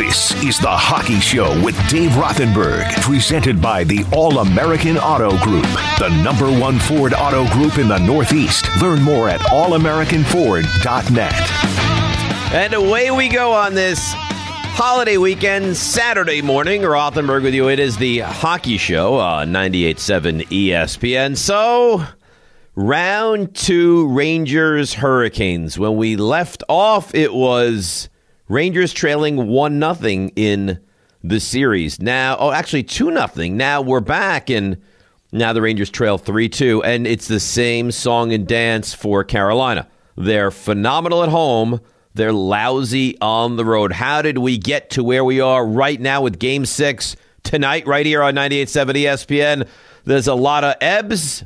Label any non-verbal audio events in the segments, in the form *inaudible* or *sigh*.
This is the Hockey Show with Dave Rothenberg, presented by the All American Auto Group, the number one Ford auto group in the Northeast. Learn more at allamericanford.net. And away we go on this holiday weekend, Saturday morning. Rothenberg with you. It is the Hockey Show uh, on 98.7 ESPN. So, round two Rangers Hurricanes. When we left off, it was Rangers trailing 1 nothing in the series. Now, oh, actually 2 nothing. Now we're back and now the Rangers trail 3 2. And it's the same song and dance for Carolina. They're phenomenal at home. They're lousy on the road. How did we get to where we are right now with game six tonight, right here on 98.7 ESPN? There's a lot of ebbs,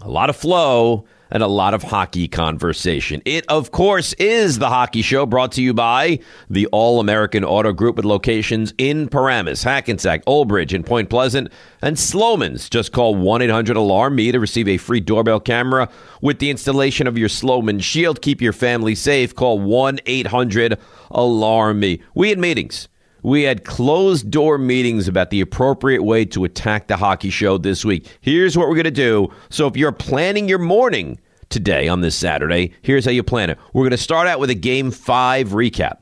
a lot of flow, and a lot of hockey conversation. It, of course, is the Hockey Show brought to you by the All American Auto Group with locations in Paramus, Hackensack, Old Bridge, and Point Pleasant, and Slomin's. Just call 1 800 Alarm Me to receive a free doorbell camera with the installation of your Sloman Shield. Keep your family safe. Call 1 800 Alarm Me. We had meetings. We had closed door meetings about the appropriate way to attack the hockey show this week. Here's what we're going to do. So, if you're planning your morning today on this Saturday, here's how you plan it. We're going to start out with a game five recap.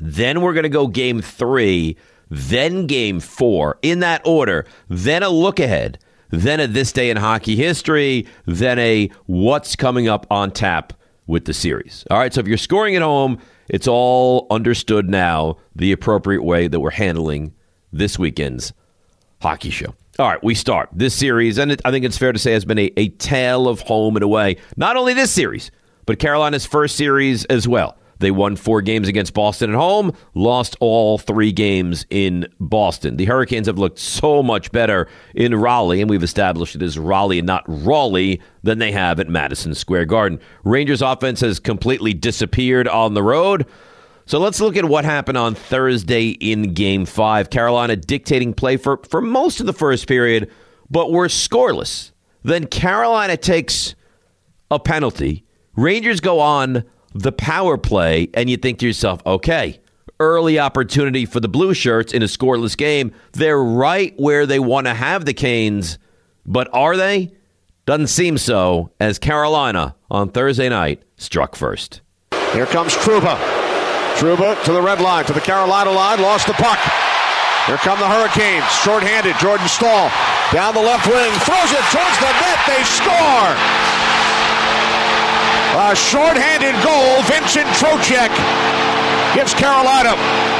Then we're going to go game three, then game four in that order, then a look ahead, then a this day in hockey history, then a what's coming up on tap with the series. All right, so if you're scoring at home, it's all understood now the appropriate way that we're handling this weekend's hockey show. All right, we start this series, and it, I think it's fair to say has been a, a tale of home and away. Not only this series, but Carolina's first series as well. They won four games against Boston at home, lost all three games in Boston. The Hurricanes have looked so much better in Raleigh, and we've established it as Raleigh and not Raleigh than they have at Madison Square Garden. Rangers offense has completely disappeared on the road. So let's look at what happened on Thursday in game five. Carolina dictating play for, for most of the first period, but were scoreless. Then Carolina takes a penalty. Rangers go on the power play, and you think to yourself, okay, early opportunity for the Blue Shirts in a scoreless game. They're right where they want to have the Canes, but are they? Doesn't seem so, as Carolina on Thursday night struck first. Here comes Trouba. Trouba to the red line, to the Carolina line, lost the puck. Here come the Hurricanes, shorthanded. Jordan Staal down the left wing, throws it towards the net. They score. A shorthanded goal. Vincent Trocheck gives Carolina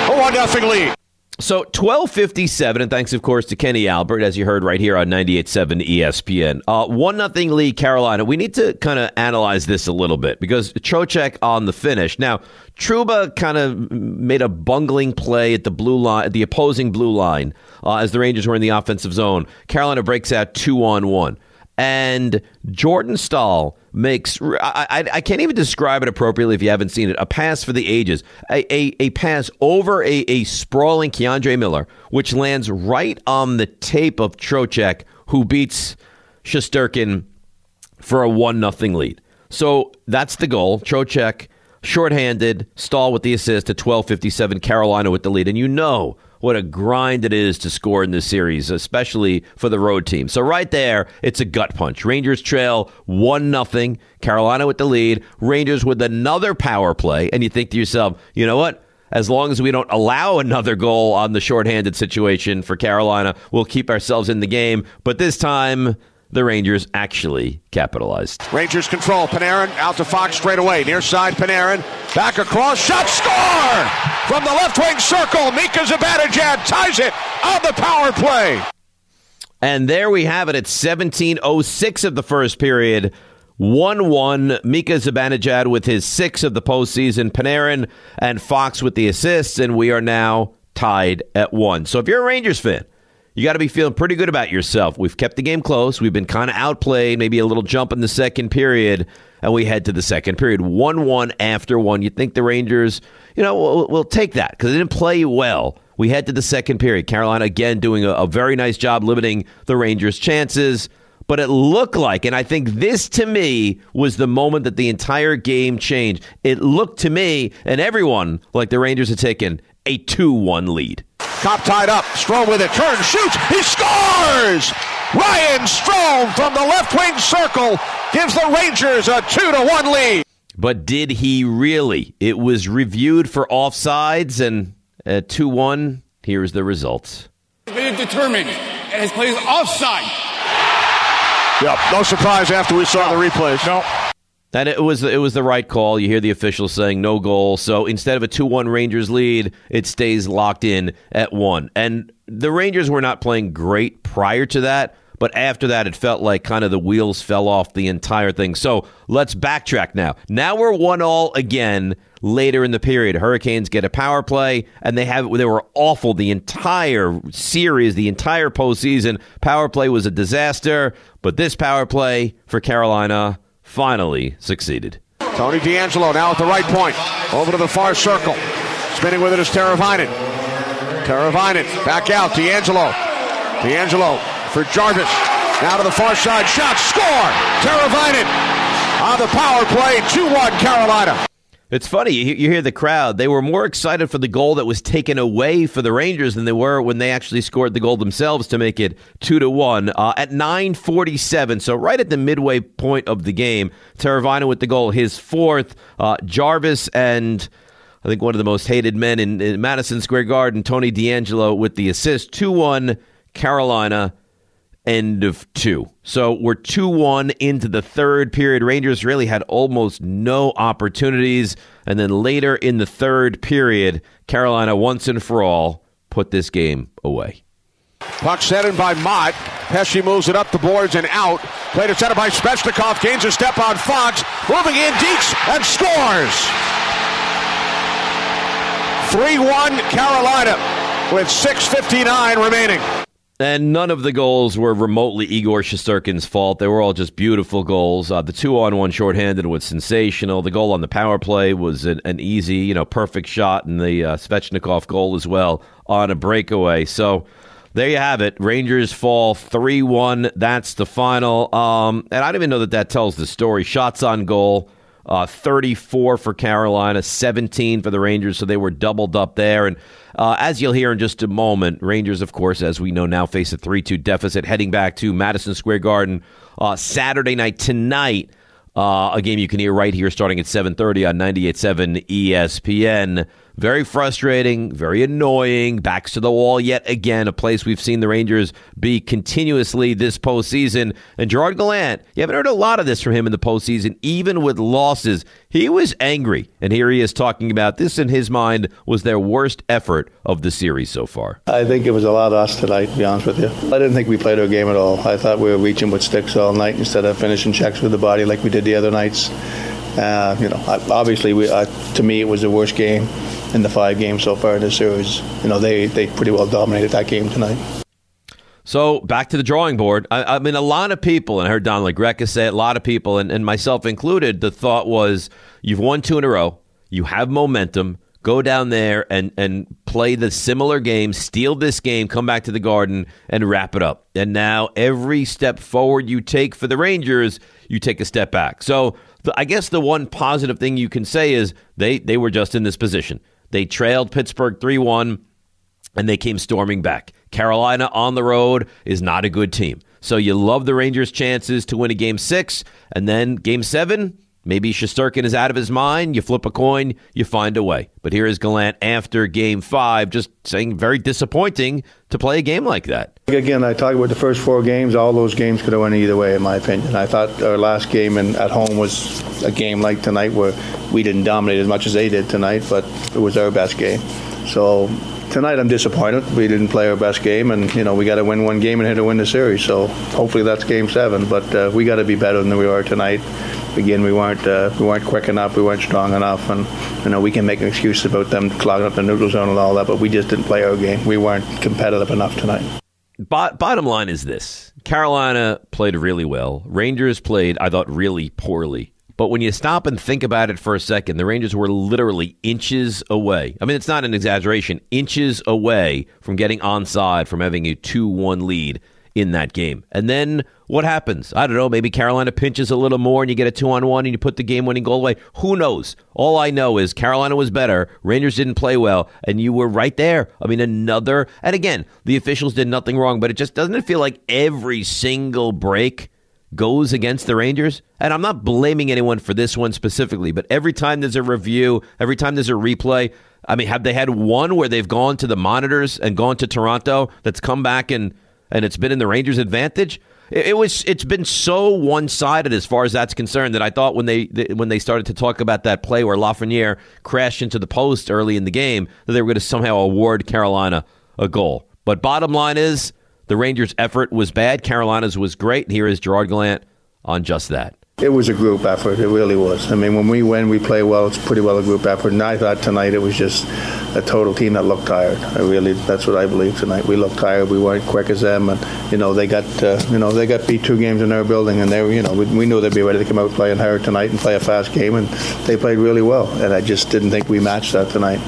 a one 0 lead. So 1257, and thanks, of course, to Kenny Albert, as you heard right here on 98.7 ESPN. Uh, 1 nothing lead Carolina. We need to kind of analyze this a little bit because Trocheck on the finish. Now, Trouba kind of made a bungling play at the blue line, the opposing blue line, uh, as the Rangers were in the offensive zone. Carolina breaks out two on one. And Jordan Staal makes I, I, I, can't even describe it appropriately if you haven't seen it. A pass for the ages. A, a, a pass over a, a sprawling K'Andre Miller which lands right on the tape of Trocheck who beats Shesterkin for a one nothing lead. So that's the goal. Trocheck shorthanded Staal with the assist at 1257 Carolina with the lead. And you know what a grind it is to score in this series, especially for the road team. So right there, it's a gut punch. Rangers trail one nothing. Carolina with the lead. Rangers with another power play, and you think to yourself, you know what? As long as we don't allow another goal on the shorthanded situation for Carolina, we'll keep ourselves in the game. But this time, the Rangers actually capitalized. Rangers control. Panarin out to Fox straight away. Near side, Panarin. Back across. Shot score! From the left wing circle, Mika Zibanejad ties it on the power play. And there we have it at 17.06 of the first period. 1 1. Mika Zibanejad with his six of the postseason. Panarin and Fox with the assists. And we are now tied at one. So if you're a Rangers fan, you got to be feeling pretty good about yourself. We've kept the game close. We've been kind of outplayed, maybe a little jump in the second period, and we head to the second period. 1 1 after one. You think the Rangers, you know, will will take that because they didn't play well. We head to the second period. Carolina again doing a, a very nice job limiting the Rangers' chances. But it looked like, and I think this to me was the moment that the entire game changed. It looked to me and everyone like the Rangers had taken a 2 1 lead. Copp tied up. Strome with it. Turns, shoots. He scores! Ryan Strome from the left wing circle gives the Rangers a 2 to 1 lead. But did he really? It was reviewed for offsides and at 2 1. Here's the results. Been determined and his play is offside. Yep, no surprise after we saw the replays. No. And it was it was the right call. You hear the officials saying no goal. So instead of a 2-1 Rangers lead, it stays locked in at 1. And the Rangers were not playing great prior to that, but after that it felt like kind of the wheels fell off the entire thing. So, let's backtrack now. Now we're 1 all again later in the period. Hurricanes get a power play and they have they were awful the entire series, the entire postseason. Power play was a disaster, but this power play for Carolina finally succeeded. Tony DeAngelo now at the right point. Over to the far circle. Spinning with it is Teravainen. Teravainen back out. DeAngelo. DeAngelo for Jarvis. Now to the far side. Shot. Score. Teravainen on the power play. 2-1 Carolina. It's funny you, hear the crowd. They were more excited for the goal that was taken away for the Rangers than they were when they actually scored the goal themselves to make it two to one uh, at nine forty seven. So right at the midway point of the game, Teravainen with the goal, his fourth. Uh, Jarvis and I think one of the most hated men in, in Madison Square Garden, Tony DeAngelo with the assist. Two one Carolina end of two. So we're 2 1 into the third period. Rangers really had almost no opportunities. And then later in the third period, Carolina once and for all put this game away. Puck set in by Motte. Pesce moves it up the boards and out. Played it center by Svechnikov. Gains a step on Fox. Moving in, Deeks, and scores. 3 1 Carolina with 6.59 remaining. And none of the goals were remotely Igor Shesterkin's fault. They were all just beautiful goals. Uh, the two on one shorthanded was sensational. The goal on the power play was an, an easy, you know, perfect shot, and the uh, Svechnikov goal as well on a breakaway. So there you have it. Rangers fall 3 1. That's the final. Um, and I don't even know that that tells the story. Shots on goal. Uh, 34 for Carolina, 17 for the Rangers, so they were doubled up there. And uh, as you'll hear in just a moment, Rangers, of course, as we know now, face a 3 2 deficit heading back to Madison Square Garden uh, Saturday night tonight. Uh, a game you can hear right here starting at 7.30 on 98.7 ESPN. Very frustrating, very annoying. Backs to the wall yet again. A place we've seen the Rangers be continuously this postseason. And Gerard Gallant, you haven't heard a lot of this from him in the postseason, even with losses. He was angry. And here he is talking about this in his mind was their worst effort of the series so far. I think it was a lot of us tonight, to be honest with you. I didn't think we played our game at all. I thought we were reaching with sticks all night instead of finishing checks with the body like we did the other nights. Uh, you know, obviously, we, uh, to me, it was the worst game in the five games so far in the series. You know, they, they pretty well dominated that game tonight. So back to the drawing board. I, I mean, a lot of people, and I heard Don LaGreca say it, a lot of people, and, and myself included, the thought was you've won two in a row, you have momentum, go down there and, and play the similar game, steal this game, come back to the garden, and wrap it up. And now every step forward you take for the Rangers, you take a step back. So the, I guess the one positive thing you can say is they, they were just in this position. They trailed Pittsburgh 3 1, and they came storming back. Carolina on the road is not a good team. So you love the Rangers' chances to win a game six, and then game seven, maybe Shesterkin is out of his mind. You flip a coin, you find a way. But here is Gallant after game five, just saying very disappointing to play a game like that. Again, I talk about the first four games. All those games could have went either way, in my opinion. I thought our last game in, at home was a game like tonight where we didn't dominate as much as they did tonight, but it was our best game. So tonight I'm disappointed. We didn't play our best game, and you know we got to win one game and here to win the series. So hopefully that's Game Seven. But uh, we got to be better than we are tonight. Again, we weren't uh, we weren't quick enough. We weren't strong enough, and you know we can make an excuse about them clogging up the neutral zone and all that, but we just didn't play our game. We weren't competitive enough tonight. bottom line is this: Carolina played really well. Rangers played, I thought, really poorly. But when you stop and think about it for a second, the Rangers were literally inches away. I mean, it's not an exaggeration, inches away from getting onside, from having a 2 1 lead in that game. And then what happens? I don't know. Maybe Carolina pinches a little more and you get a two on one and you put the game winning goal away. Who knows? All I know is Carolina was better. Rangers didn't play well, and you were right there. I mean, another. And again, the officials did nothing wrong, but it just doesn't it feel like every single break goes against the Rangers? And I'm not blaming anyone for this one specifically, but every time there's a review, every time there's a replay, I mean, have they had one where they've gone to the monitors and gone to Toronto that's come back and and it's been in the Rangers' advantage? It, it was. It's been so one sided as far as that's concerned that I thought when they when they started to talk about that play where Lafreniere crashed into the post early in the game that they were going to somehow award Carolina a goal. But bottom line is the Rangers' effort was bad. Carolina's was great. Here is Gerard Gallant on just that. It was a group effort. It really was. I mean, when we win, we play well. It's pretty well a group effort. And I thought tonight it was just a total team that looked tired. I really, that's what I believe tonight. We looked tired. We weren't quick as them, and you know they got, uh, you know, they got beat two games in their building, and they were, you know, we, we knew they'd be ready to come out playing hard tonight and play a fast game, and they played really well. And I just didn't think we matched that tonight.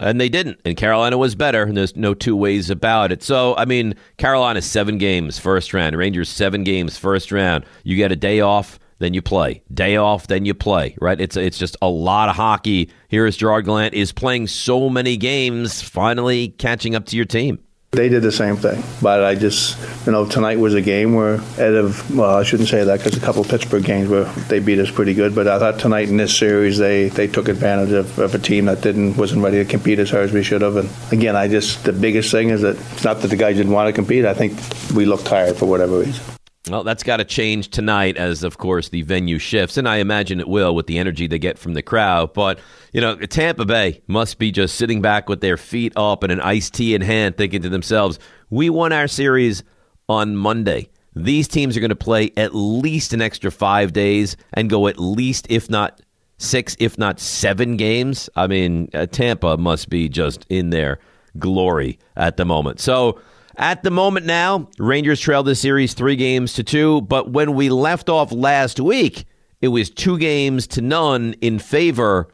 And they didn't. And Carolina was better, and there's no two ways about it. So, I mean, Carolina seven games first round, Rangers seven games first round. You get a day off, then you play. Day off, then you play. Right? It's it's just a lot of hockey. Here is Gerard Gallant is playing so many games, finally catching up to your team. They did the same thing, but I just, you know, tonight was a game where, out of, well, I shouldn't say that because a couple of Pittsburgh games where they beat us pretty good, but I thought tonight in this series they, they took advantage of, of a team that didn't wasn't ready to compete as hard as we should have. And again, I just the biggest thing is that it's not that the guys didn't want to compete. I think we looked tired for whatever reason. Well, that's got to change tonight as, of course, the venue shifts. And I imagine it will with the energy they get from the crowd. But, you know, Tampa Bay must be just sitting back with their feet up and an iced tea in hand, thinking to themselves, we won our series on Monday. These teams are going to play at least an extra five days and go at least, if not six, if not seven games. I mean, uh, Tampa must be just in their glory at the moment. So, at the moment now, Rangers trail the series three games to two, but when we left off last week, it was two games to none in favor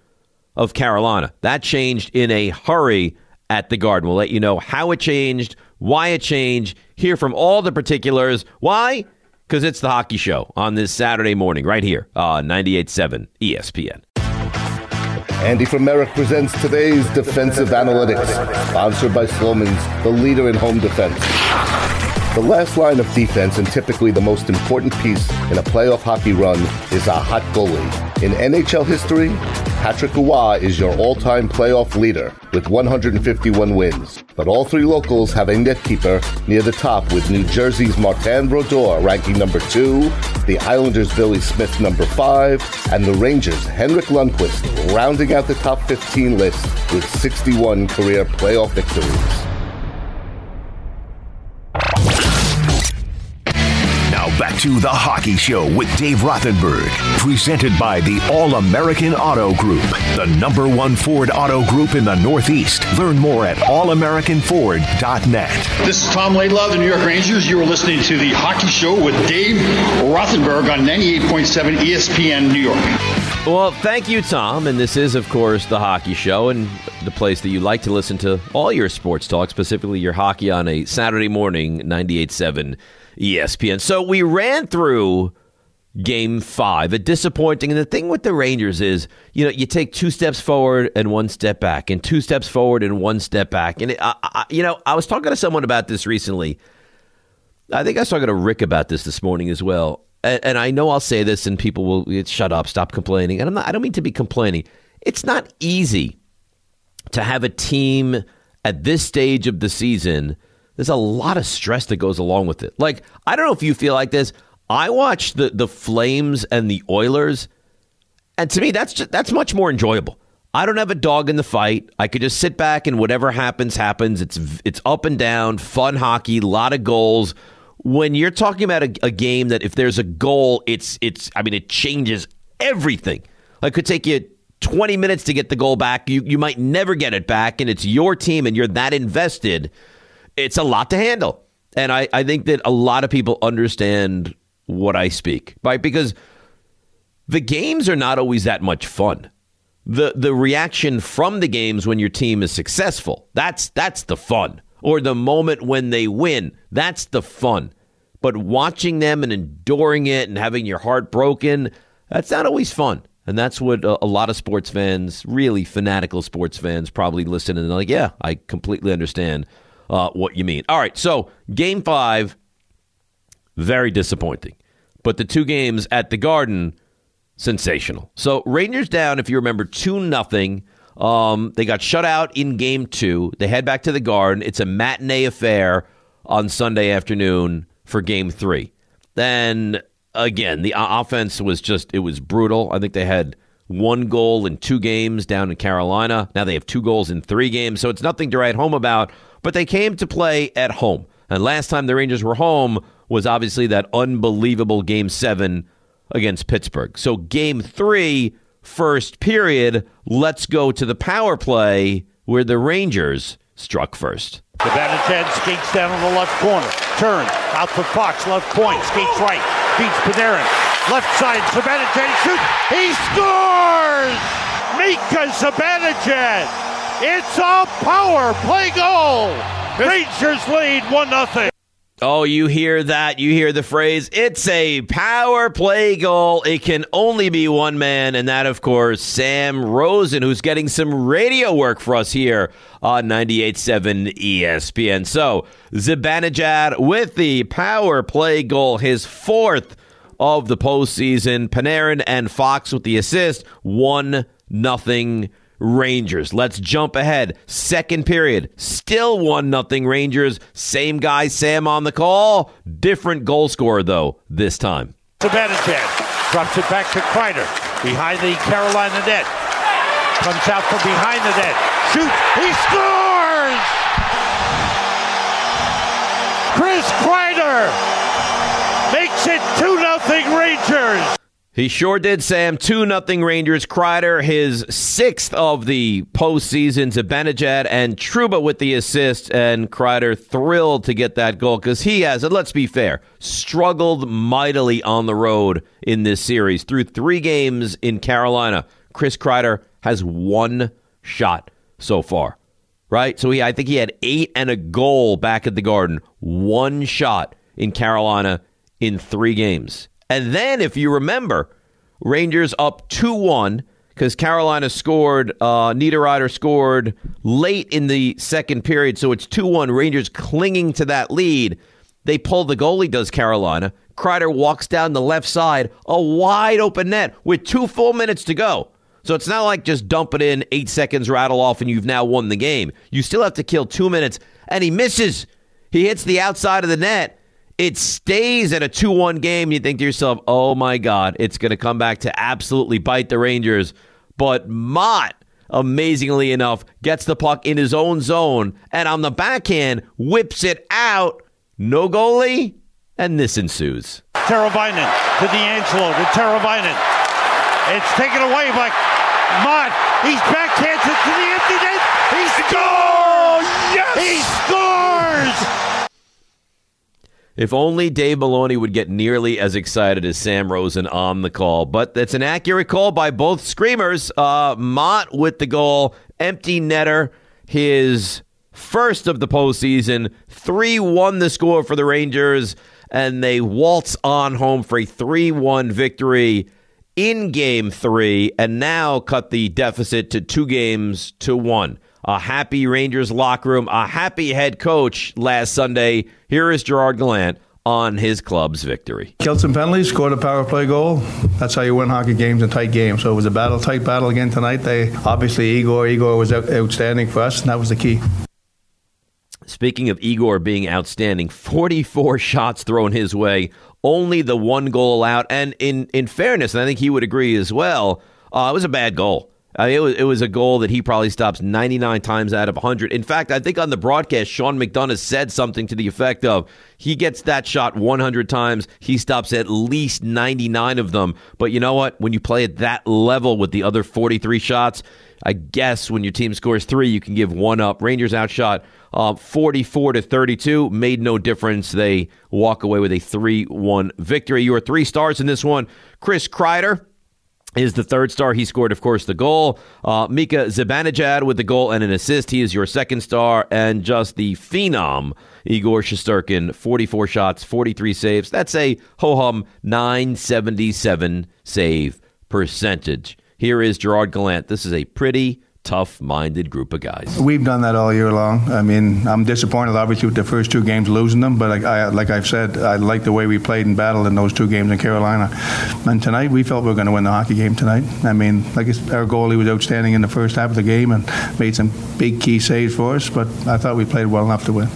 of Carolina. That changed in a hurry at the Garden. We'll let you know how it changed, why it changed, hear from all the particulars. Why? Because it's the hockey show on this Saturday morning, right here uh, on 98.7 ESPN. Andy from Merrick presents today's Defensive Analytics, sponsored by Slomin's, the leader in home defense. The last line of defense, and typically the most important piece in a playoff hockey run, is a hot goalie. In NHL history, Patrick Roy is your all-time playoff leader with 151 wins. But all three locals have a net keeper near the top with New Jersey's Martin Brodeur ranking number two, the Islanders' Billy Smith number five, and the Rangers' Henrik Lundqvist rounding out the top 15 list with 61 career playoff victories. To the Hockey Show with Dave Rothenberg, presented by the All American Auto Group, the number one Ford auto group in the Northeast. Learn more at allamericanford.net. This is Tom Laidlaw, the New York Rangers. You are listening to the Hockey Show with Dave Rothenberg on 98.7 ESPN New York. Well, thank you, Tom. And this is, of course, the Hockey Show and the place that you like to listen to all your sports talk, specifically your hockey on a Saturday morning, 98.7 ESPN. So we ran through game five, a disappointing. And the thing with the Rangers is, you know, you take two steps forward and one step back, and two steps forward and one step back. And, it, I, I, you know, I was talking to someone about this recently. I think I was talking to Rick about this this morning as well. And, and I know I'll say this, and people will shut up, stop complaining. And I'm not, I don't mean to be complaining. It's not easy to have a team at this stage of the season – there's a lot of stress that goes along with it. Like, I don't know if you feel like this. I watch the the Flames and the Oilers, and to me, that's just, that's much more enjoyable. I don't have a dog in the fight. I could just sit back and whatever happens, happens. It's it's up and down, fun hockey, a lot of goals. When you're talking about a, a game that if there's a goal, it's it's I mean it changes everything. Like, it could take you 20 minutes to get the goal back. You you might never get it back, and it's your team, and you're that invested it's a lot to handle. And I, I think that a lot of people understand what I speak, right? Because the games are not always that much fun. The the reaction from the games when your team is successful, that's that's the fun. Or the moment when they win, That's the fun. But watching them and enduring it and having your heart broken, that's not always fun. And that's what a, a lot of sports fans, really fanatical sports fans, probably listen and they're like, yeah, I completely understand uh, what you mean. All right, so game five, very disappointing. But the two games at the Garden, sensational. So Rangers down, if you remember, 2 nothing. Um, they got shut out in game two. They head back to the Garden. It's a matinee affair on Sunday afternoon for game three. Then again, the offense was just, it was brutal. I think they had one goal in two games down in Carolina. Now they have two goals in three games. So it's nothing to write home about, but they came to play at home. And last time the Rangers were home was obviously that unbelievable game seven against Pittsburgh. So game three, first period, let's go to the power play where the Rangers struck first. The Zibanejad skates down in the left corner, turns out for Fox, left point, skates right, beats Panarin, left side, Zibanejad shoots, he scores! Mika Zibanejad! It's a power play goal! Rangers lead 1 0. Oh, you hear that? You hear the phrase, it's a power play goal. It can only be one man, and that, of course, Sam Rosen, who's getting some radio work for us here on 98.7 ESPN. So, Zibanejad with the power play goal, his fourth of the postseason. Panarin and Fox with the assist. One nothing Rangers. Let's jump ahead. Second period, still 1 nothing Rangers. Same guy, Sam on the call. Different goal scorer, though, this time. Zibanejad drops it back to Kreider behind the Carolina net. Comes out from behind the net. Shoots. He scores! Chris Kreider makes it 2 0 Rangers. He sure did, Sam. 2 nothing Rangers. Kreider, his sixth of the postseason. Zibanejad and Trouba with the assist. And Kreider thrilled to get that goal because he has, and let's be fair, struggled mightily on the road in this series. Through three games in Carolina, Chris Kreider has one shot so far, right? So he, I think he had eight and a goal back at the Garden. One shot in Carolina in three games. And then, if you remember, Rangers up 2 1 because Carolina scored, uh, Niederreiter scored late in the second period. So it's 2 1. Rangers clinging to that lead. They pull the goalie, does Carolina. Kreider walks down the left side, a wide open net with two full minutes to go. So it's not like just dump it in, eight seconds rattle off, and you've now won the game. You still have to kill two minutes, and he misses. He hits the outside of the net it stays at a 2 1 game, you think to yourself, oh my God, it's going to come back to absolutely bite the Rangers. But Motte, amazingly enough, gets the puck in his own zone and on the backhand whips it out. No goalie, and this ensues. Teravainen to DeAngelo to Teravainen. It's taken away by Motte. He's backhands it to the empty net. He scores! Yes! He scores! If only Dave Maloney would get nearly as excited as Sam Rosen on the call. But that's an accurate call by both screamers. Uh, Motte with the goal, empty netter, his first of the postseason. 3 1 the score for the Rangers, and they waltz on home for a 3 1 victory in game three, and now cut the deficit to two games to one a happy Rangers locker room, a happy head coach last Sunday. Here is Gerard Gallant on his club's victory. Killed some penalties, scored a power play goal. That's how you win hockey games in tight games. So it was a battle, tight battle again tonight. They obviously Igor, Igor was outstanding for us, and that was the key. Speaking of Igor being outstanding, 44 shots thrown his way, only the one goal allowed. And in, in fairness, and I think he would agree as well, uh, it was a bad goal. I mean, it was it was a goal that he probably stops 99 times out of 100. In fact, I think on the broadcast, Sean McDonough said something to the effect of he gets that shot 100 times, he stops at least 99 of them. But you know what? When you play at that level with the other 43 shots, I guess when your team scores three, you can give one up. Rangers outshot uh, 44 to 32. Made no difference. They walk away with a 3 1 victory. You Your three stars in this one Chris Kreider is the third star. He scored, of course, the goal. Uh, Mika Zibanejad with the goal and an assist. He is your second star. And just the phenom, Igor Shesterkin, 44 shots, 43 saves. That's a ho-hum 977 save percentage. Here is Gerard Gallant. This is a pretty tough-minded group of guys. We've done that all year long. I mean, I'm disappointed, obviously, with the first two games losing them. But like, I, like I've said, I like the way we played and battled in those two games in Carolina. And tonight, we felt we were going to win the hockey game tonight. I mean, like our goalie was outstanding in the first half of the game and made some big key saves for us. But I thought we played well enough to win.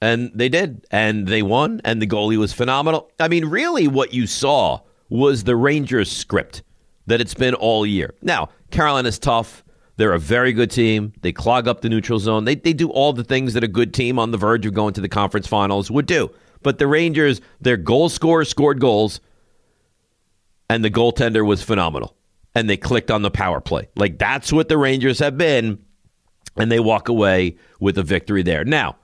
And they did, and they won, and the goalie was phenomenal. I mean, really, what you saw was the Rangers script that it's been all year. Now, Carolina's tough. They're a very good team. They clog up the neutral zone. They, they do all the things that a good team on the verge of going to the conference finals would do. But the Rangers, their goal scorer scored goals, and the goaltender was phenomenal. And they clicked on the power play. Like that's what the Rangers have been. And they walk away with a victory there. Now,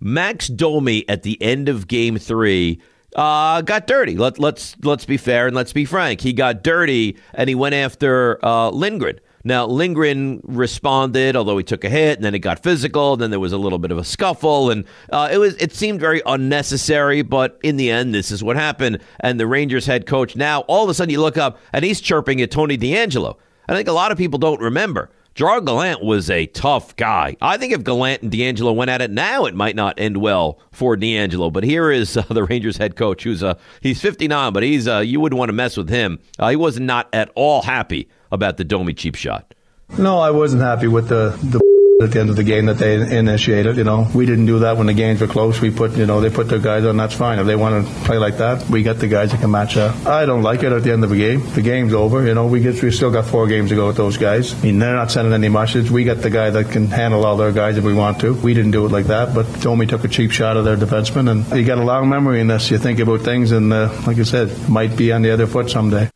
Max Domi at the end of game three uh, got dirty. Let, let's let's be fair and let's be frank. He got dirty and he went after uh, Lindgren. Now, Lindgren responded, although he took a hit, and then it got physical. Then there was a little bit of a scuffle, and uh, it was it seemed very unnecessary. But in the end, this is what happened. And the Rangers head coach now, all of a sudden, you look up and he's chirping at Tony DeAngelo. I think a lot of people don't remember. Gerard Gallant was a tough guy. I think if Gallant and DeAngelo went at it now, it might not end well for DeAngelo. But here is uh, *laughs* the Rangers head coach, who's uh, he's 59, but he's uh, you wouldn't want to mess with him. Uh, he was not at all happy about the Domi cheap shot. No, I wasn't happy with the the at the end of the game that they initiated. You know, we didn't do that when the games were close. We put, you know, they put their guys on. That's fine. If they want to play like that, we got the guys that can match up. I don't like it at the end of the game. The game's over. You know, we get we still got four games to go with those guys. I mean, they're not sending any message. We got the guy that can handle all their guys if we want to. We didn't do it like that, but Domi took a cheap shot of their defenseman, and you got a long memory in this. You think about things, and uh, like I said, might be on the other foot someday.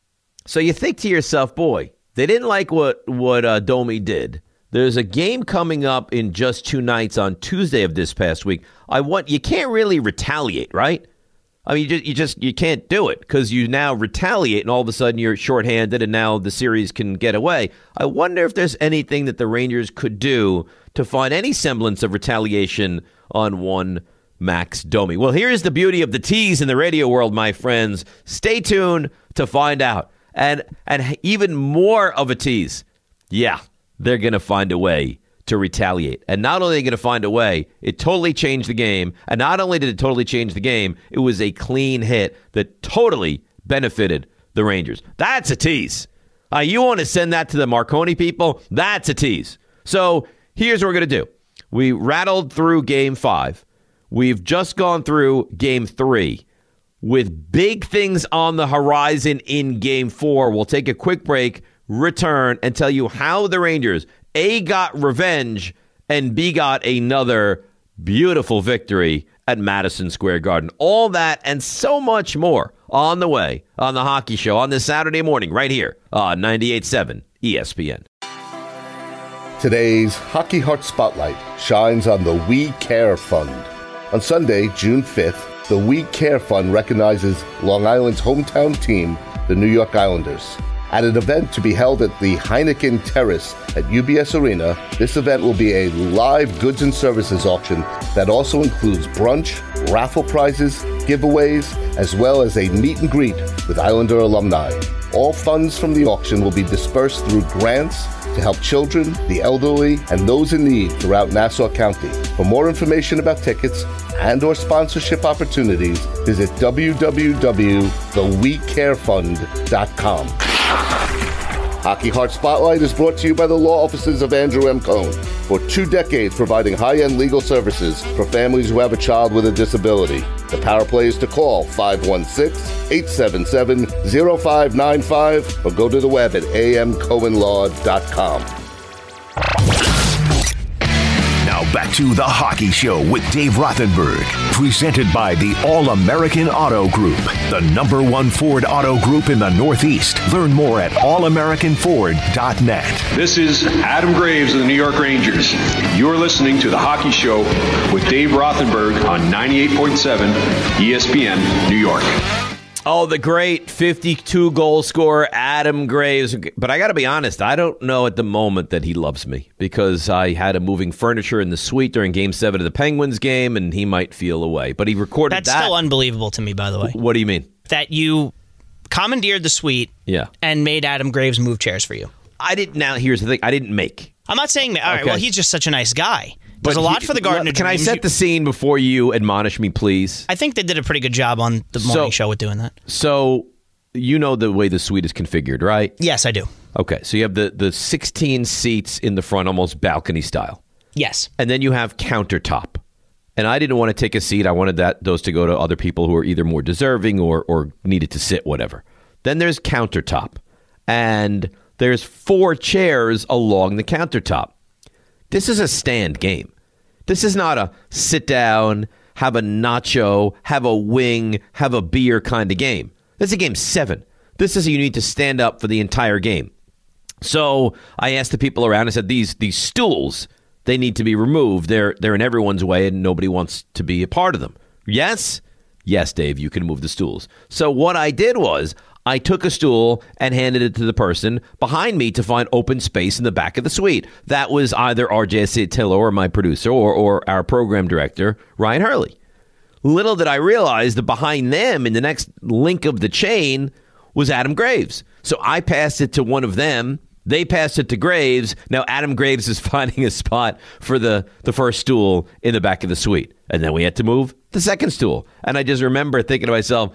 So you think to yourself, boy, they didn't like what what uh, Domi did. There's a game coming up in just two nights on Tuesday of this past week. I want you can't really retaliate, right? I mean, you just you just you can't do it because you now retaliate, and all of a sudden you're shorthanded, and now the series can get away. I wonder if there's anything that the Rangers could do to find any semblance of retaliation on one Max Domi. Well, here's the beauty of the tease in the radio world, my friends. Stay tuned to find out and and even more of a tease. Yeah, they're going to find a way to retaliate. And not only are they going to find a way, it totally changed the game. And not only did it totally change the game, it was a clean hit that totally benefited the Rangers. That's a tease. Uh, you want to send that to the Marconi people? That's a tease. So here's what we're going to do. We rattled through game five. We've just gone through game three with big things on the horizon in game four. We'll take a quick break, return, and tell you how the Rangers A got revenge and B got another beautiful victory at Madison Square Garden. All that and so much more on the way on the hockey show on this Saturday morning, right here on 98.7 ESPN. Today's Hockey Heart Spotlight shines on the We Care Fund. On Sunday, June 5th, the We Care Fund recognizes Long Island's hometown team, the New York Islanders. At an event to be held at the Heineken Terrace at UBS Arena, this event will be a live goods and services auction that also includes brunch, raffle prizes, giveaways, as well as a meet and greet with Islander alumni. All funds from the auction will be dispersed through grants to help children, the elderly, and those in need throughout Nassau County. For more information about tickets and or sponsorship opportunities, visit www.thewecarefund.com. Hockey Heart Spotlight is brought to you by the law offices of Andrew M. Cohen. For two decades providing high-end legal services for families who have a child with a disability. The power play is to call 516-877-0595 or go to the web at amcohenlaw.com. back to the Hockey Show with Dave Rothenberg, presented by the All American Auto Group, the number one Ford auto group in the Northeast. Learn more at allamericanford.net. This is Adam Graves of the New York Rangers. You're listening to the Hockey Show with Dave Rothenberg on 98.7 ESPN New York. Oh, the great 52 goal scorer, Adam Graves. But I got to be honest, I don't know at the moment that he loves me because I had him moving furniture in the suite during game seven of the Penguins game, and he might feel away. But he recorded That's that. still unbelievable to me, by the way. What do you mean? That you commandeered the suite Yeah. and made Adam Graves move chairs for you. I didn't. Now, here's the thing I didn't make. I'm not saying that. All right, Okay. well, he's just such a nice guy. Does a lot he- for the Garden Can I set the scene before you admonish me, please? I think they did a pretty good job on the morning So- show with doing that. So, you know the way the suite is configured, right? Yes, I do. Okay, so you have the, the 16 seats in the front, almost balcony style. Yes. And then you have countertop. And I didn't want to take a seat. I wanted that those to go to other people who are either more deserving or, or needed to sit, whatever. Then there's countertop. And there's four chairs along the countertop. This is a stand game. This is not a sit down, have a nacho, have a wing, have a beer kind of game. This is a game seven. This is you need to stand up for the entire game. So I asked the people around. I said, "These these stools, they need to be removed. They're they're in everyone's way, and nobody wants to be a part of them." Yes, yes, Dave, you can move the stools. So what I did was I took a stool and handed it to the person behind me to find open space in the back of the suite. That was either RJ Satillo or my producer or or our program director Ryan Hurley. Little did I realize that behind them, in the next link of the chain, was Adam Graves. So I passed it to one of them. They passed it to Graves. Now Adam Graves is *laughs* finding a spot for the, the first stool in the back of the suite. And then we had to move the second stool. And I just remember thinking to myself,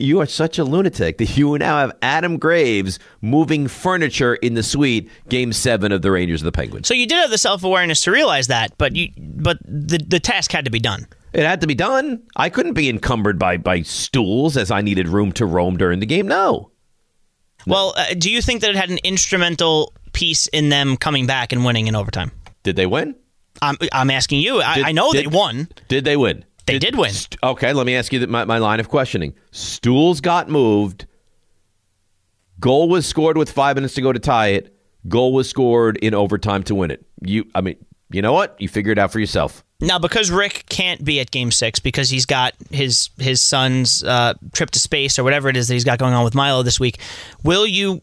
you are such a lunatic that *laughs* you now have Adam Graves moving furniture in the suite, game seven of the Rangers of the Penguins. So you did have the self awareness to realize that, but you but the the task had to be done. It had to be done. I couldn't be encumbered by by stools as I needed room to roam during the game. No. Well, uh, do you think that it had an instrumental piece in them coming back and winning in overtime? Did they win? I'm I'm asking you. I, Did- I know did- they won. Did they win? They did win. St- okay, let me ask you my, my line of questioning. Stools got moved. Goal was scored with five minutes to go to tie it. Goal was scored in overtime to win it. You, I mean, you know what? You figure it out for yourself. Now, because Rick can't be at Game Six because he's got his his son's uh, trip to space or whatever it is that he's got going on with Milo this week, will you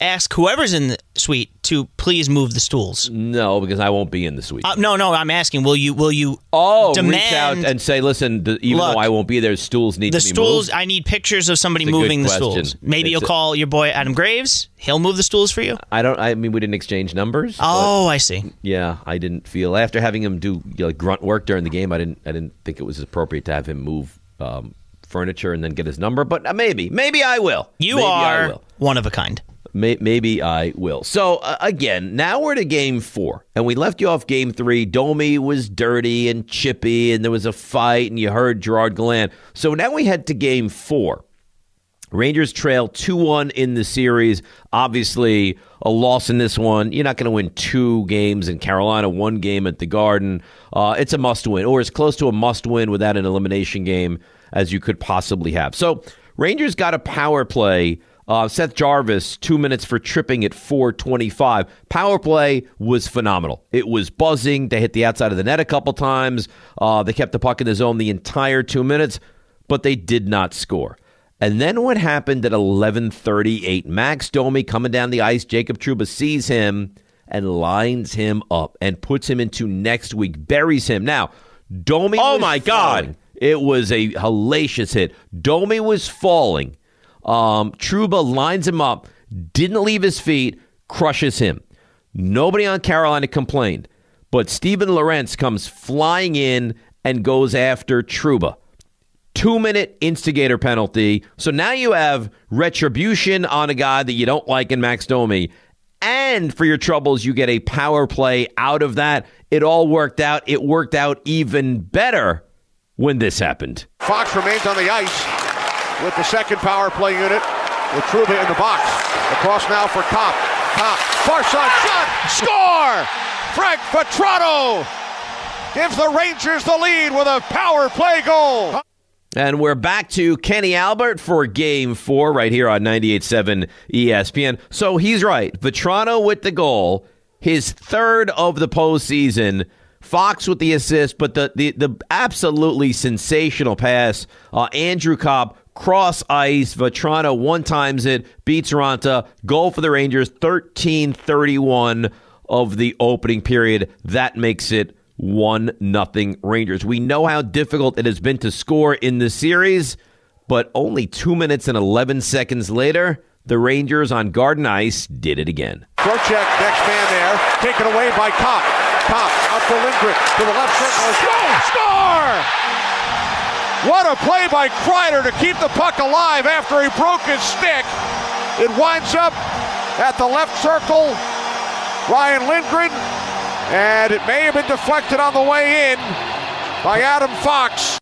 ask whoever's in the suite to please move the stools? No, because I won't be in the suite. Uh, no, no, I'm asking. Will you? Will you? oh, demand reach out and say, listen, the, even Look, though I won't be there, stools need the to be moved. The stools. moved. I need pictures of somebody good moving the question. stools. Maybe It's you'll a- call your boy Adam Graves. He'll move the stools for you. I don't. I mean, we didn't exchange numbers. Oh, I see. Yeah, I didn't feel after having him do you know, grunt work during the game. I didn't. I didn't think it was appropriate to have him move um, furniture and then get his number. But uh, maybe, maybe I will. You maybe are will. one of a kind. May- maybe I will. So uh, again, now we're to game four, and we left you off game three. Domi was dirty and chippy, and there was a fight, and you heard Gerard Gallant. So now we head to game four. Rangers trail 2 1 in the series. Obviously, a loss in this one. You're not going to win two games in Carolina, one game at the Garden. Uh, it's a must win, or as close to a must win without an elimination game as you could possibly have. So, Rangers got a power play. Uh, Seth Jarvis, two minutes for tripping at 425. Power play was phenomenal. It was buzzing. They hit the outside of the net a couple times. Uh, they kept the puck in the zone the entire two minutes, but they did not score. And then what happened at 11:38? Max Domi coming down the ice. Jacob Trouba sees him and lines him up and puts him into next week. Buries him. Now, Domi. Oh my God. It was a hellacious hit. Domi was falling. Um, Trouba lines him up, didn't leave his feet, crushes him. Nobody on Carolina complained, but Steven Lorentz comes flying in and goes after Trouba two minute instigator penalty. So now you have retribution on a guy that you don't like in Max Domi. And for your troubles, you get a power play out of that. It all worked out. It worked out even better when this happened. Fox remains on the ice with the second power play unit with Trouba in the box. Across now for Copp. Copp, far side shot, score! Frank Vatrano gives the Rangers the lead with a power play goal. And we're back to Kenny Albert for game four right here on 98.7 ESPN. So he's right. Vetrano with the goal, his third of the postseason. Fox with the assist, but the, the, the absolutely sensational pass. Uh, Andrew Copp cross ice. Vatrano one times it, beats Raanta. Goal for the Rangers, 13 31 of the opening period. That makes it 1 nothing Rangers. We know how difficult it has been to score in the series, but only 2 minutes and 11 seconds later, the Rangers on Garden Ice did it again. Trocheck, next man there, taken away by Copp. Copp out for Lindgren to the left circle. Score! Score! What a play by Kreider to keep the puck alive after he broke his stick. It winds up at the left circle. Ryan Lindgren, and it may have been deflected on the way in by Adam Fox.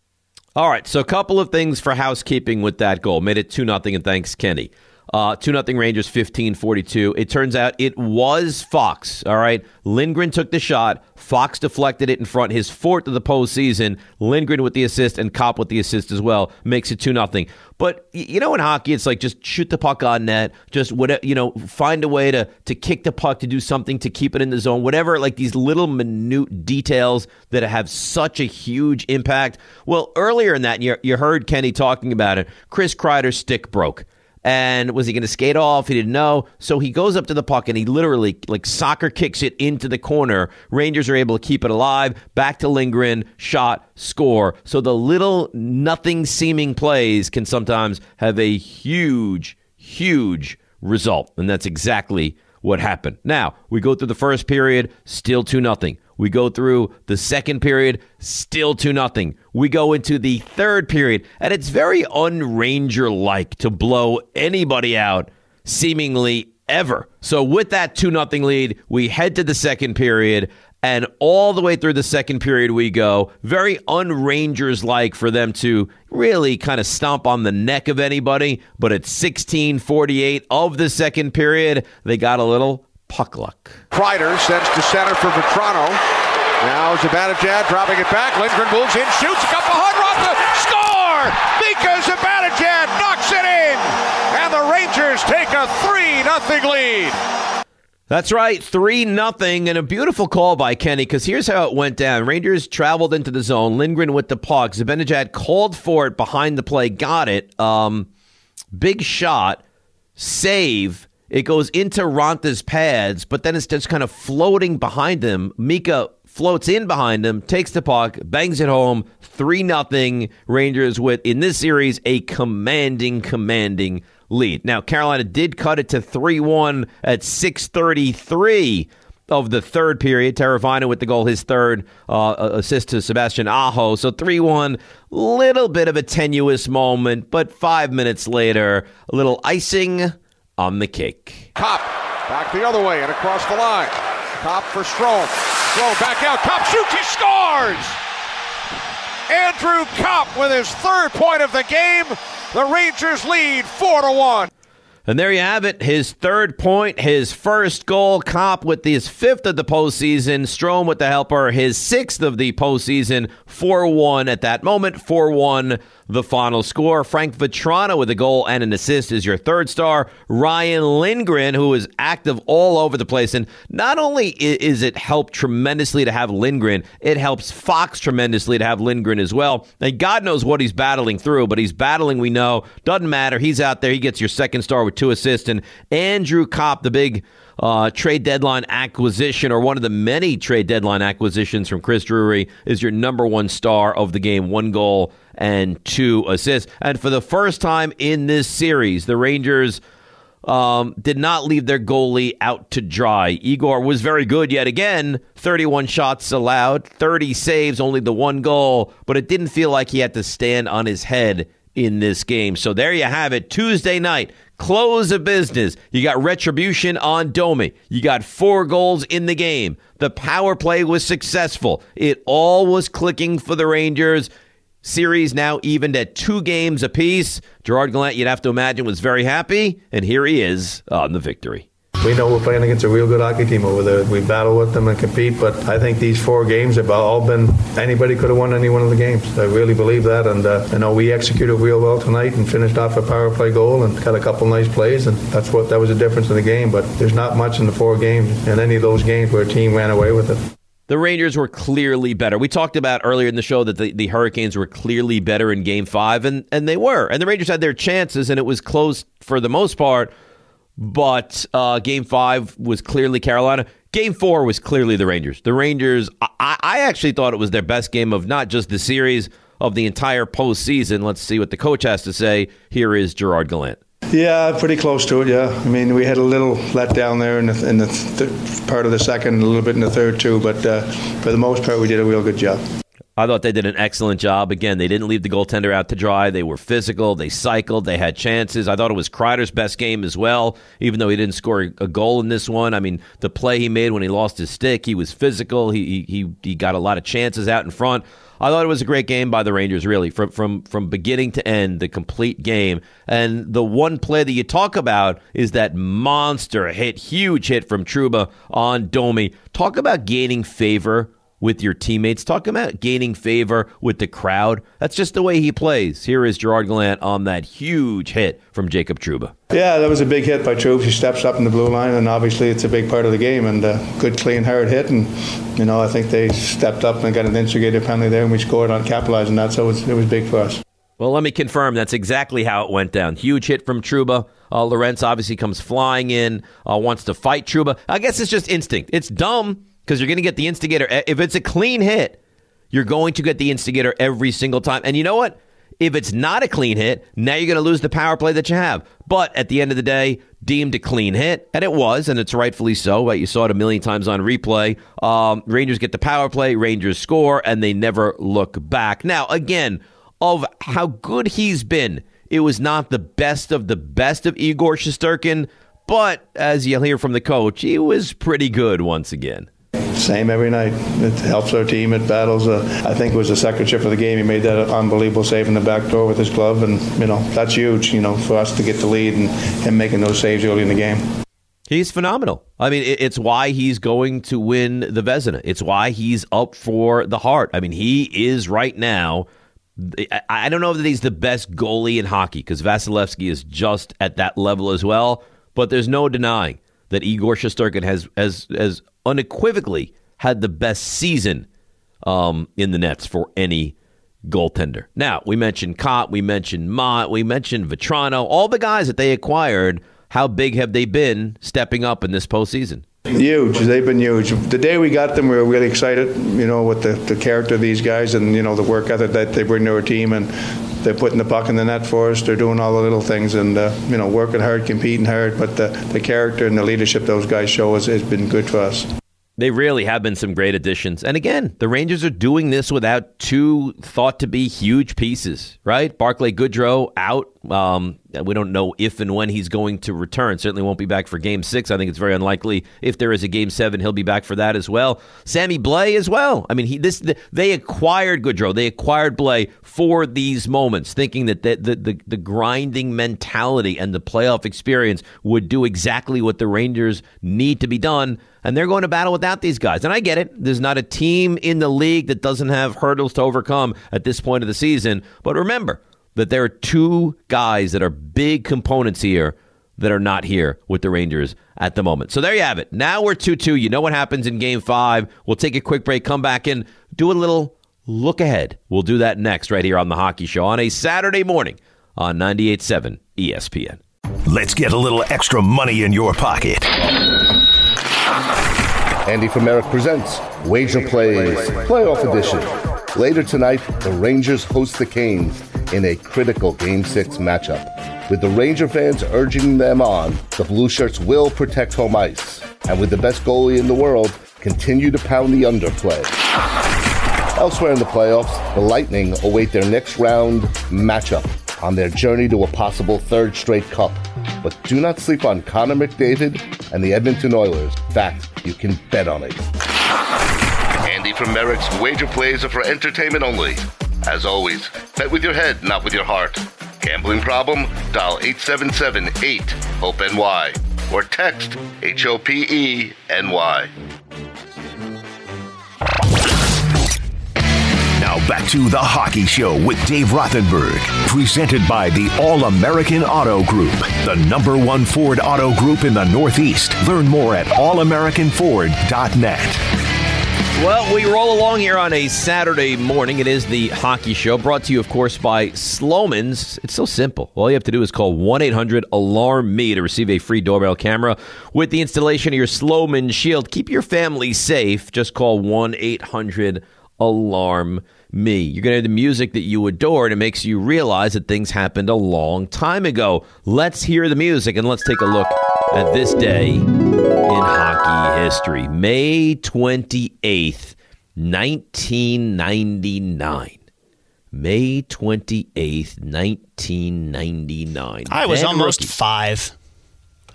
All right, so a couple of things for housekeeping with that goal. Made it 2 nothing, and thanks, Kenny. Uh, 2 0 Rangers 15 42. It turns out it was Fox. All right. Lindgren took the shot. Fox deflected it in front. His fourth of the postseason. Lindgren with the assist and Copp with the assist as well. Makes it 2 0. But you know, in hockey, it's like just shoot the puck on net. Just whatever, you know, find a way to, to kick the puck, to do something to keep it in the zone. Whatever, like these little minute details that have such a huge impact. Well, earlier in that, you, you heard Kenny talking about it. Chris Kreider's stick broke. And was he going to skate off? He didn't know. So he goes up to the puck and he literally, like soccer kicks it into the corner. Rangers are able to keep it alive. Back to Lindgren, shot, score. So the little nothing seeming plays can sometimes have a huge, huge result. And that's exactly what happened. Now, we go through the first period, still 2 nothing. We go through the second period, still 2 nothing. We go into the third period, and it's very unranger like to blow anybody out seemingly ever. So with that 2 nothing lead, we head to the second period and all the way through the second period we go. Very unrangers like for them to really kind of stomp on the neck of anybody, but at 16:48 of the second period, they got a little puck luck. Kreider sends to center for Vatrano. Now Zibanejad dropping it back. Lindgren moves in, shoots, got behind Raanta, score! Mika Zibanejad knocks it in, and the Rangers take a 3 0 lead. That's right, 3 nothing, and a beautiful call by Kenny because here's how it went down. Rangers traveled into the zone. Lindgren with the puck. Zibanejad called for it behind the play, got it. Um, big shot, save. It goes into Raanta's pads, but then it's just kind of floating behind him. Mika floats in behind him, takes the puck, bangs it home. 3 nothing. Rangers with, in this series, a commanding, commanding lead. Now, Carolina did cut it to 3 1 at 633 of the third period. Teravainen with the goal, his third uh, assist to Sebastian Aho. So 3 1, little bit of a tenuous moment, but five minutes later, a little icing on the cake. Copp back the other way and across the line. Copp for Strome. Strome back out. Copp shoots. He scores! Andrew Copp with his third point of the game. The Rangers lead 4 to 1. And there you have it. His third point, his first goal. Copp with his fifth of the postseason. Strome with the helper, his sixth of the postseason. 4 1 at that moment. 4 1 the final score. Frank Vatrano with a goal and an assist is your third star. Ryan Lindgren, who is active all over the place. And not only is it helped tremendously to have Lindgren, it helps Fox tremendously to have Lindgren as well. And God knows what he's battling through, but he's battling, we know. Doesn't matter. He's out there. He gets your second star with two assists. And Andrew Copp, the big uh, trade deadline acquisition, or one of the many trade deadline acquisitions from Chris Drury, is your number one star of the game. One goal and two assists. And for the first time in this series, the Rangers um, did not leave their goalie out to dry. Igor was very good yet again. 31 shots allowed, 30 saves, only the one goal, but it didn't feel like he had to stand on his head in this game. So there you have it. Tuesday night, close of business. You got retribution on Domi. You got four goals in the game. The power play was successful. It all was clicking for the Rangers. Series now evened at two games apiece. Gerard Gallant, you'd have to imagine, was very happy, and here he is on the victory. We know we're playing against a real good hockey team over there. We battle with them and compete, but I think these four games have all been anybody could have won any one of the games. I really believe that, and uh, I know we executed real well tonight and finished off a power play goal and got a couple nice plays, and that's what that was the difference in the game. But there's not much in the four games in any of those games where a team ran away with it. the Rangers were clearly better. We talked about earlier in the show that the, the Hurricanes were clearly better in game five, and, and they were. And the Rangers had their chances, and it was close for the most part. But uh, game five was clearly Carolina. Game four was clearly the Rangers. The Rangers, I, I actually thought it was their best game of not just the series, of the entire postseason. Let's see what the coach has to say. Here is Gerard Gallant. Yeah, pretty close to it. Yeah, I mean, we had a little letdown there in the, in the th- part of the second, a little bit in the third too. But uh, for the most part, we did a real good job. I thought they did an excellent job. Again, they didn't leave the goaltender out to dry. They were physical. They cycled. They had chances. I thought it was Kreider's best game as well, even though he didn't score a goal in this one. I mean, the play he made when he lost his stick, he was physical. He he he got a lot of chances out in front. I thought it was a great game by the Rangers, really, from from from beginning to end, the complete game. And the one play that you talk about is that monster hit, huge hit from Trouba on Domi. Talk about gaining favor with your teammates. Talk about gaining favor with the crowd. That's just the way he plays. Here is Gerard Gallant on that huge hit from Jacob Trouba. Yeah, that was a big hit by Trouba. He steps up in the blue line, and obviously it's a big part of the game. And a good, clean, hard hit. And you know, I think they stepped up and got an instigated penalty there, and we scored on capitalizing that. So it was, it was big for us. Well, let me confirm that's exactly how it went down. Huge hit from Trouba. Uh, Lorentz obviously comes flying in, uh, wants to fight Trouba. I guess it's just instinct. It's dumb because you're going to get the instigator. If it's a clean hit, you're going to get the instigator every single time. And you know what? If it's not a clean hit, now you're going to lose the power play that you have. But at the end of the day, deemed a clean hit, and it was, and it's rightfully so. But you saw it a million times on replay. Um, Rangers get the power play, Rangers score, and they never look back. Now, again, of how good he's been, it was not the best of the best of Igor Shesterkin, but as you'll hear from the coach, he was pretty good once again same every night. It helps our team. It battles. Uh, I think it was the second shift of the game. He made that unbelievable save in the back door with his glove, and you know that's huge. You know for us to get the lead and him making those saves early in the game. He's phenomenal. I mean, it's why he's going to win the Vezina. It's why he's up for the Hart. I mean, he is right now. I don't know that he's the best goalie in hockey because Vasilevskiy is just at that level as well. But there's no denying that Igor Shesterkin has, has, has unequivocally had the best season um, in the Nets for any goaltender. Now, we mentioned Copp, we mentioned Motte, we mentioned Vatrano, all the guys that they acquired. How big have they been stepping up in this postseason? Huge. They've been huge. The day we got them, we were really excited, you know, with the, the character of these guys and, you know, the work ethic that they bring to our team. And they're putting the puck in the net for us. They're doing all the little things and, uh, you know, working hard, competing hard. But the, the character and the leadership those guys show has, has been good for us. They really have been some great additions. And again, the Rangers are doing this without two thought to be huge pieces, right? Barclay Goodrow out. Um, we don't know if and when he's going to return. Certainly won't be back for game six. I think it's very unlikely. If there is a game seven, he'll be back for that as well. Sammy Blais as well. I mean, he this the, they acquired Goodrow. They acquired Blais for these moments, thinking that the, the, the, the grinding mentality and the playoff experience would do exactly what the Rangers need to be done and they're going to battle without these guys. And I get it. There's not a team in the league that doesn't have hurdles to overcome at this point of the season. But remember that there are two guys that are big components here that are not here with the Rangers at the moment. So there you have it. Now we're 2 2. You know what happens in game five. We'll take a quick break, come back and do a little look ahead. We'll do that next right here on The Hockey Show on a Saturday morning on 98.7 ESPN. Let's get a little extra money in your pocket. Andy from Merrick presents Wager Plays Playoff Edition. Later tonight, the Rangers host the Canes in a critical Game 6 matchup. With the Ranger fans urging them on, the Blue Shirts will protect home ice. And with the best goalie in the world, continue to pound the underplay. Elsewhere in the playoffs, the Lightning await their next round matchup on their journey to a possible third straight cup. But do not sleep on Connor McDavid and the Edmonton Oilers. Fact, you can bet on it. Andy from Merrick's wager plays are for entertainment only. As always, bet with your head, not with your heart. Gambling problem? Dial 877-8-HOPE-NY or text H-O-P-E-N-Y. Now back to the Hockey Show with Dave Rothenberg, presented by the All American Auto Group, the number one Ford auto group in the Northeast. Learn more at allamericanford.net. Well, we roll along here on a Saturday morning. It is the hockey show brought to you, of course, by Slomin's. It's so simple. All you have to do is call 1 800 Alarm Me to receive a free doorbell camera with the installation of your Slomin Shield. Keep your family safe. Just call 1 800 Alarm Me. You're going to hear the music that you adore, and it makes you realize that things happened a long time ago. Let's hear the music and let's take a look at this day in hockey history. May 28th, 1999. May 28th, 1999. I was Then almost five.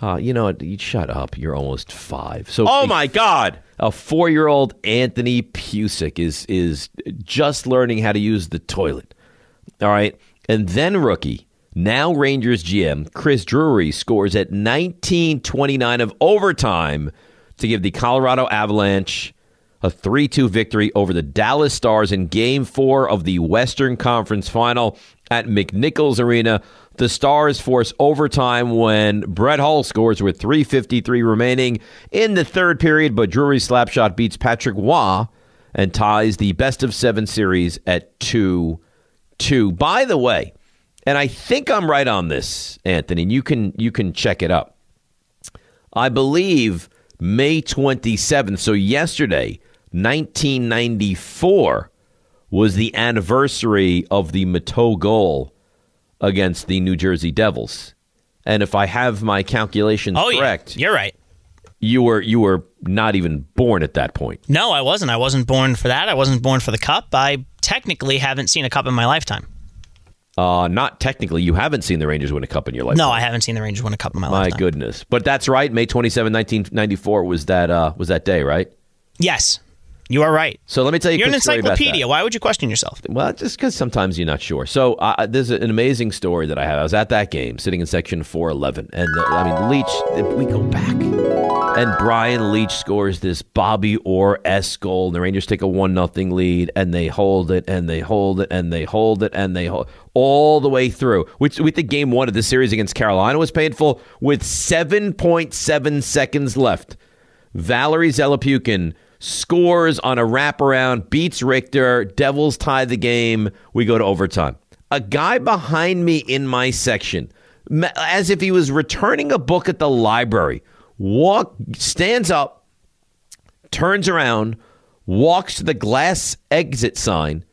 uh, you know what? You shut up. You're almost five. So, Oh my God! A four-year-old Anthony Pusick is is just learning how to use the toilet. All right, and then rookie, now Rangers GM Chris Drury scores at 19:29 of overtime to give the Colorado Avalanche a 3-2 victory over the Dallas Stars in Game Four of the Western Conference Final at McNichols Arena. The Stars force overtime when Brett Hull scores with 3.53 remaining in the third period, but Drury's slapshot beats Patrick Waugh and ties the best of seven series at 2 2. By the way, and I think I'm right on this, Anthony, you can, you can check it up. I believe May 27th, so yesterday, 1994, was the anniversary of the Matteau goal against the New Jersey Devils. And if I have my calculations Oh, correct, yeah. You're right. you were you were not even born at that point. No, I wasn't. I wasn't born for that. I wasn't born for the cup. I technically haven't seen a cup in my lifetime. Uh, not technically, you haven't seen the Rangers win a cup in your life. No, I haven't seen the Rangers win a cup in my, lifetime. My lifetime. goodness. But that's right. May 27, 1994 was that uh, was that day, right? Yes, you are right. So let me tell you You're an quick story about that. encyclopedia. Why would you question yourself? Well, just because sometimes you're not sure. So uh, there's an amazing story that I have. I was at that game, sitting in section 411, and uh, I mean Leetch. We go back, and Brian Leetch scores this Bobby Orr s goal. And the Rangers take a one nothing lead, and they hold it, and they hold it, and they hold it, and they hold all the way through. Which we think game one of the series against Carolina was painful with 7.7 seconds left. Valeri Zelepukin scores on a wraparound, beats Richter. Devils tie the game. We go to overtime. A guy behind me in my section, as if he was returning a book at the library, walk stands up, turns around, walks to the glass exit sign,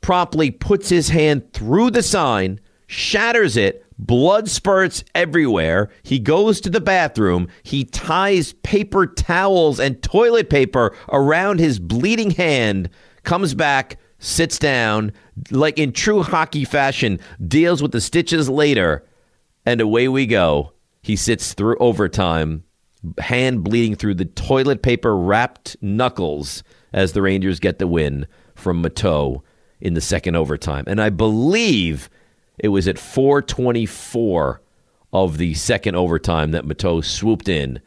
promptly puts his hand through the sign, shatters it, blood spurts everywhere. He goes to the bathroom. He ties paper towels and toilet paper around his bleeding hand, comes back, sits down, like in true hockey fashion, deals with the stitches later, and away we go. He sits through overtime, hand bleeding through the toilet paper wrapped knuckles as the Rangers get the win from Matteau in the second overtime. And I believe it was at 424 of the second overtime that Matteau swooped in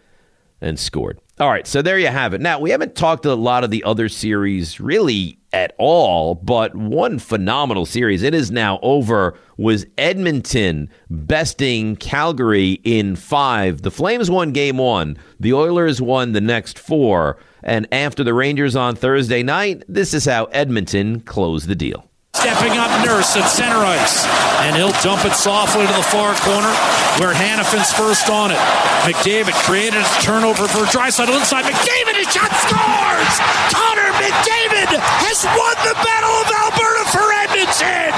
and scored. All right, so there you have it. Now, we haven't talked a lot of the other series really at all, but one phenomenal series, it is now over, was Edmonton besting Calgary in five. The Flames won game one, the Oilers won the next four. And after the Rangers on Thursday night, this is how Edmonton closed the deal. Stepping up Nurse at center ice. And he'll dump it softly to the far corner where Hanifin's first on it. McDavid created a turnover for Draisaitl inside. McDavid, his shot scores! Connor McDavid has won the Battle of Alberta for Edmonton!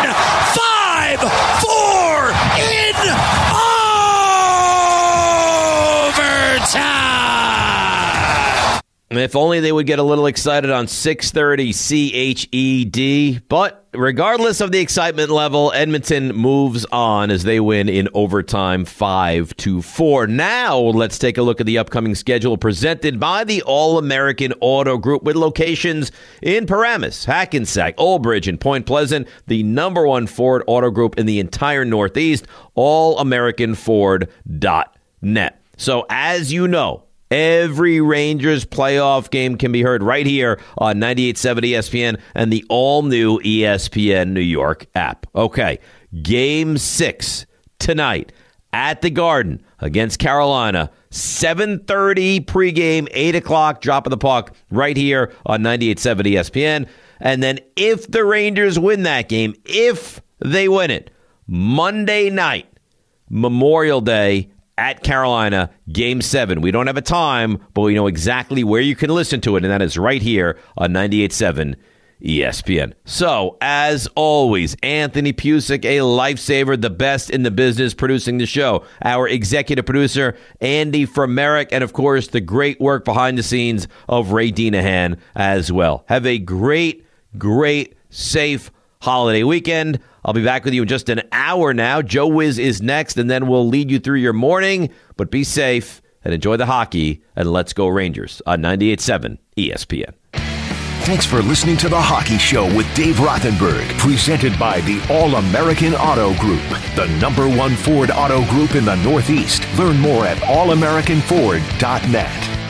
5 If only they would get a little excited on 630 CHED. But regardless of the excitement level, Edmonton moves on as they win in overtime 5 to 4. Now, let's take a look at the upcoming schedule presented by the All American Auto Group with locations in Paramus, Hackensack, Old Bridge, and Point Pleasant, the number one Ford Auto Group in the entire Northeast, allamericanford.net. So, as you know, Every Rangers playoff game can be heard right here on 98.7 ESPN and the all new E ESPN New York app. Okay, game six tonight at the Garden against Carolina. 7.30 pregame, 8 o'clock, drop of the puck right here on 98.7 ESPN. And then if the Rangers win that game, if they win it, Monday night, Memorial Day at Carolina, Game 7. We don't have a time, but we know exactly where you can listen to it, and that is right here on 98.7 ESPN. So, as always, Anthony Pusick, a lifesaver, the best in the business producing the show. Our executive producer, Andy from Merrick, and of course, the great work behind the scenes of Ray Dinahan as well. Have a great, great, safe holiday weekend. I'll be back with you in just an hour now. Joe Wiz is next, and then we'll lead you through your morning. But be safe and enjoy the hockey, and let's go Rangers on 98.7 ESPN. Thanks for listening to The Hockey Show with Dave Rothenberg, presented by the All American Auto Group, the number one Ford auto group in the Northeast. Learn more at allamericanford.net.